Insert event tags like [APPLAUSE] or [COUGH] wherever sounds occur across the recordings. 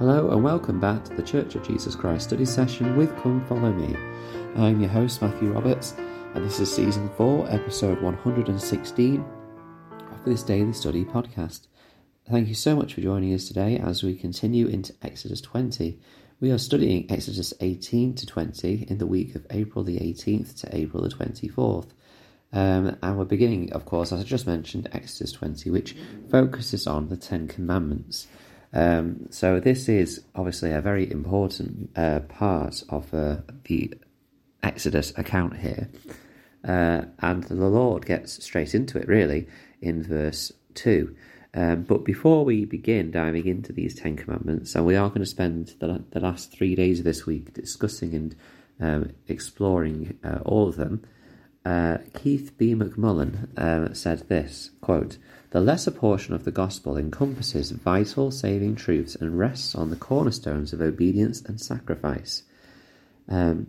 Hello and welcome back to the Church of Jesus Christ study session with Come Follow Me. I'm your host Matthew Roberts and this is season 4, episode 116 of this daily study podcast. Thank you so much for joining us today as we continue into Exodus 20. We are studying Exodus 18 to 20 in the week of April the 18th to April the 24th. Um, and we're beginning, of course, as I just mentioned, Exodus 20, which focuses on the Ten Commandments. Um, so this is obviously a very important uh, part of uh, the Exodus account here, uh, and the Lord gets straight into it really in verse two. Um, but before we begin diving into these Ten Commandments, and we are going to spend the, the last three days of this week discussing and um, exploring uh, all of them, uh, Keith B. McMullin uh, said this quote. The lesser portion of the gospel encompasses vital saving truths and rests on the cornerstones of obedience and sacrifice. Um,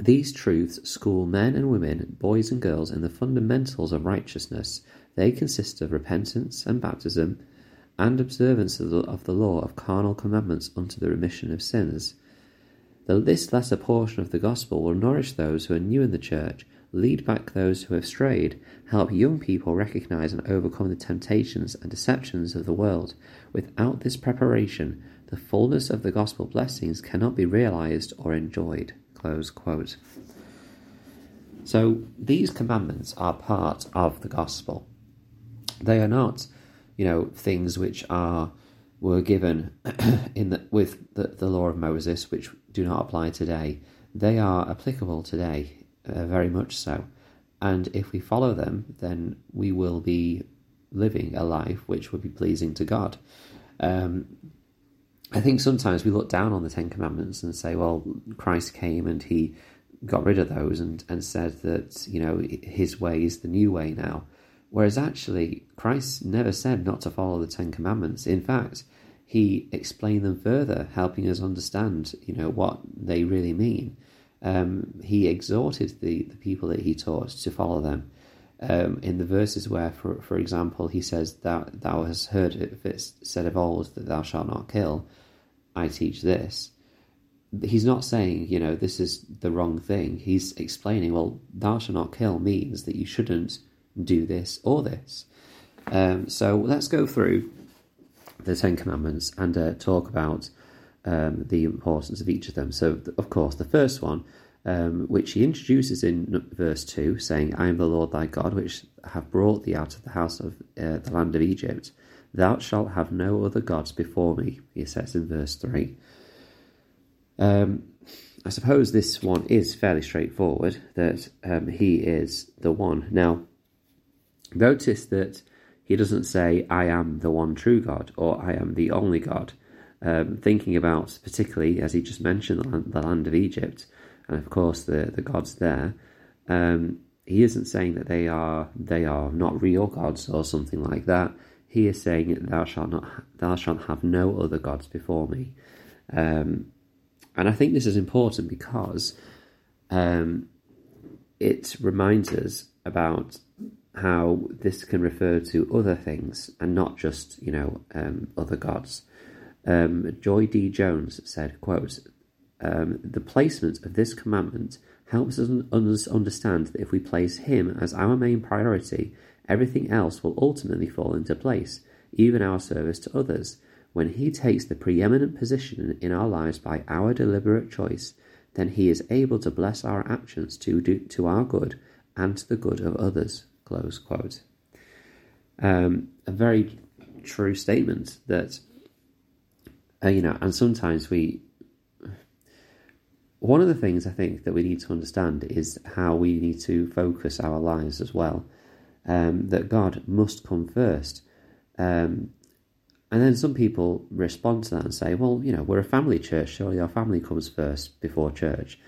these truths school men and women, boys and girls, in the fundamentals of righteousness. They consist of repentance and baptism, and observance of the, of the law of carnal commandments unto the remission of sins. The, this lesser portion of the gospel will nourish those who are new in the church lead back those who have strayed, help young people recognize and overcome the temptations and deceptions of the world. Without this preparation, the fullness of the gospel blessings cannot be realized or enjoyed. So these commandments are part of the gospel. They are not, you know, things which are were given [CLEARS THROAT] in the, with the, the law of Moses, which do not apply today. They are applicable today uh, very much so. And if we follow them, then we will be living a life which would be pleasing to God. Um, I think sometimes we look down on the Ten Commandments and say, well, Christ came and he got rid of those and, and said that, you know, his way is the new way now. Whereas actually, Christ never said not to follow the Ten Commandments. In fact, he explained them further, helping us understand, you know, what they really mean um, he exhorted the, the people that he taught to follow them. Um, in the verses where, for, for example, he says, that Thou hast heard it said of old that thou shalt not kill, I teach this. He's not saying, you know, this is the wrong thing. He's explaining, well, thou shalt not kill means that you shouldn't do this or this. Um, so let's go through the Ten Commandments and uh, talk about um, the importance of each of them. So, of course, the first one, um, which he introduces in verse 2, saying, I am the Lord thy God, which have brought thee out of the house of uh, the land of Egypt. Thou shalt have no other gods before me, he says in verse 3. Um, I suppose this one is fairly straightforward, that um, he is the one. Now, notice that he doesn't say, I am the one true God, or I am the only God um, thinking about, particularly as he just mentioned, the land, the land, of Egypt, and of course the the gods there. Um, he isn't saying that they are they are not real gods or something like that. He is saying, "Thou shalt not, thou shalt have no other gods before me." Um, and I think this is important because um, it reminds us about how this can refer to other things and not just you know um, other gods. Um, Joy D. Jones said, quote, um, the placement of this commandment helps us understand that if we place Him as our main priority, everything else will ultimately fall into place, even our service to others. When He takes the preeminent position in our lives by our deliberate choice, then He is able to bless our actions to do to our good and to the good of others. Close quote. Um, a very true statement that uh, you know, and sometimes we. One of the things I think that we need to understand is how we need to focus our lives as well. Um, that God must come first. Um, and then some people respond to that and say, well, you know, we're a family church, surely our family comes first before church.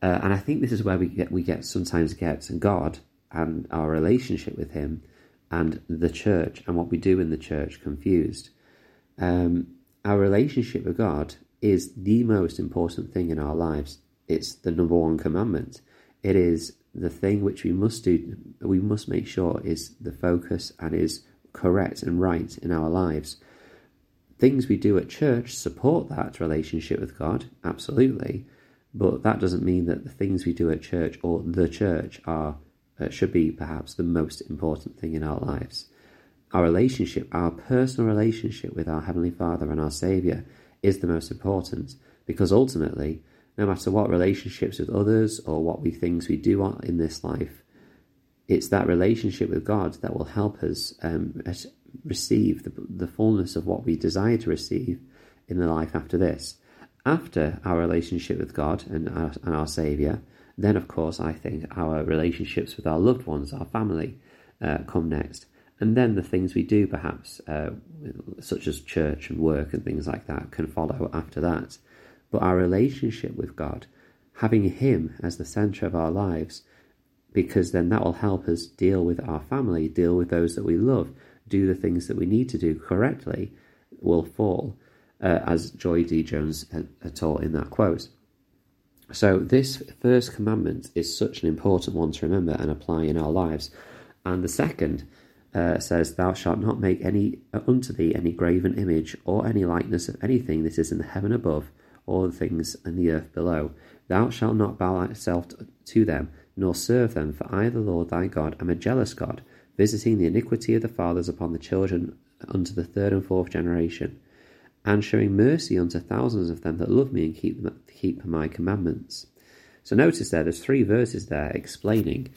Uh, and I think this is where we get we get sometimes get God and our relationship with Him and the church and what we do in the church confused. Um, our relationship with God is the most important thing in our lives. It's the number one commandment. It is the thing which we must do, we must make sure is the focus and is correct and right in our lives. things we do at church support that relationship with God, absolutely, but that doesn't mean that the things we do at church or the church are uh, should be perhaps the most important thing in our lives. Our relationship, our personal relationship with our Heavenly Father and our Saviour, is the most important because ultimately, no matter what relationships with others or what we things we do in this life, it's that relationship with God that will help us um, receive the, the fullness of what we desire to receive in the life after this. After our relationship with God and our, and our Saviour, then of course I think our relationships with our loved ones, our family, uh, come next. And then the things we do, perhaps, uh, such as church and work and things like that, can follow after that. But our relationship with God, having Him as the centre of our lives, because then that will help us deal with our family, deal with those that we love, do the things that we need to do correctly, will fall, uh, as Joy D. Jones had, taught in that quote. So, this first commandment is such an important one to remember and apply in our lives. And the second uh, says, Thou shalt not make any uh, unto thee any graven image or any likeness of anything that is in the heaven above, or the things in the earth below. Thou shalt not bow thyself to them, nor serve them, for I, the Lord thy God, am a jealous God, visiting the iniquity of the fathers upon the children unto the third and fourth generation, and showing mercy unto thousands of them that love me and keep, keep my commandments. So notice there, there's three verses there explaining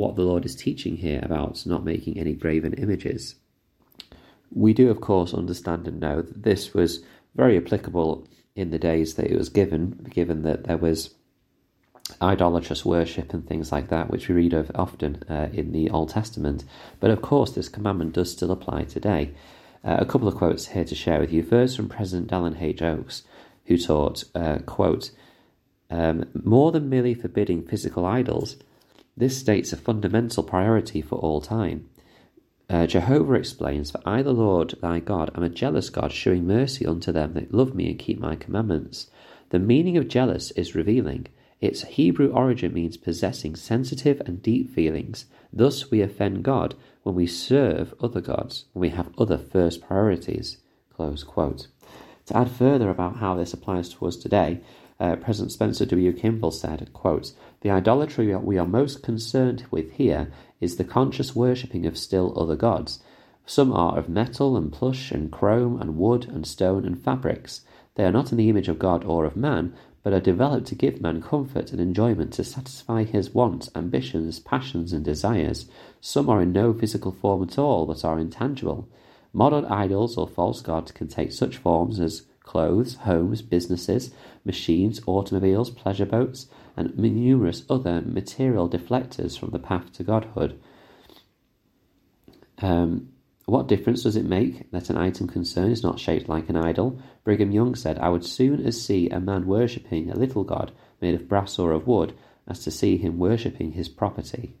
what the Lord is teaching here about not making any graven images. We do, of course, understand and know that this was very applicable in the days that it was given, given that there was idolatrous worship and things like that, which we read of often uh, in the Old Testament. But of course, this commandment does still apply today. Uh, a couple of quotes here to share with you. First, from President Dallin H. Oaks, who taught, uh, quote, um, more than merely forbidding physical idols, this states a fundamental priority for all time. Uh, Jehovah explains, For I, the Lord thy God, am a jealous God, showing mercy unto them that love me and keep my commandments. The meaning of jealous is revealing. Its Hebrew origin means possessing sensitive and deep feelings. Thus, we offend God when we serve other gods, when we have other first priorities. To add further about how this applies to us today, uh, President Spencer W. Kimball said, quote, The idolatry we are most concerned with here is the conscious worshipping of still other gods. Some are of metal and plush and chrome and wood and stone and fabrics. They are not in the image of God or of man, but are developed to give man comfort and enjoyment to satisfy his wants, ambitions, passions, and desires. Some are in no physical form at all, but are intangible. Modern idols or false gods can take such forms as clothes, homes, businesses, machines, automobiles, pleasure boats, and numerous other material deflectors from the path to godhood. Um, what difference does it make that an item concerned is not shaped like an idol? Brigham Young said, I would soon as see a man worshipping a little god made of brass or of wood as to see him worshipping his property.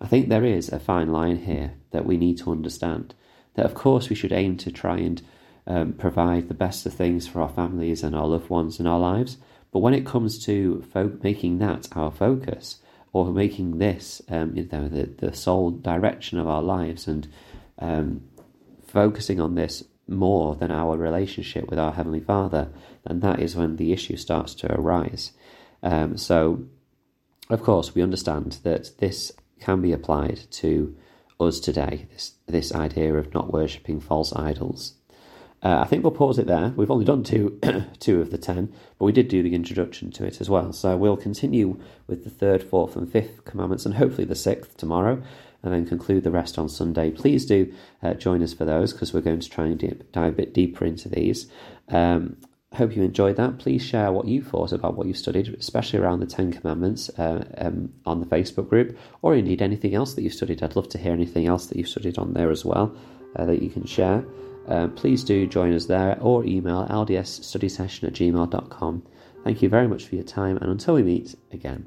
I think there is a fine line here that we need to understand. That, of course, we should aim to try and um, provide the best of things for our families and our loved ones and our lives. But when it comes to fo- making that our focus, or making this, um, you know, the, the sole direction of our lives and um, focusing on this more than our relationship with our Heavenly Father, then that is when the issue starts to arise. Um, so, of course, we understand that this can be applied to us today, this, this idea of not worshipping false idols. Uh, I think we'll pause it there. We've only done two, [COUGHS] two of the ten, but we did do the introduction to it as well. So we'll continue with the third, fourth, and fifth commandments, and hopefully the sixth tomorrow, and then conclude the rest on Sunday. Please do uh, join us for those because we're going to try and dip, dive a bit deeper into these. Um, hope you enjoyed that. Please share what you thought about what you studied, especially around the Ten Commandments uh, um, on the Facebook group, or indeed anything else that you've studied. I'd love to hear anything else that you've studied on there as well uh, that you can share. Uh, please do join us there or email ldsstudysession at gmail.com. Thank you very much for your time, and until we meet again.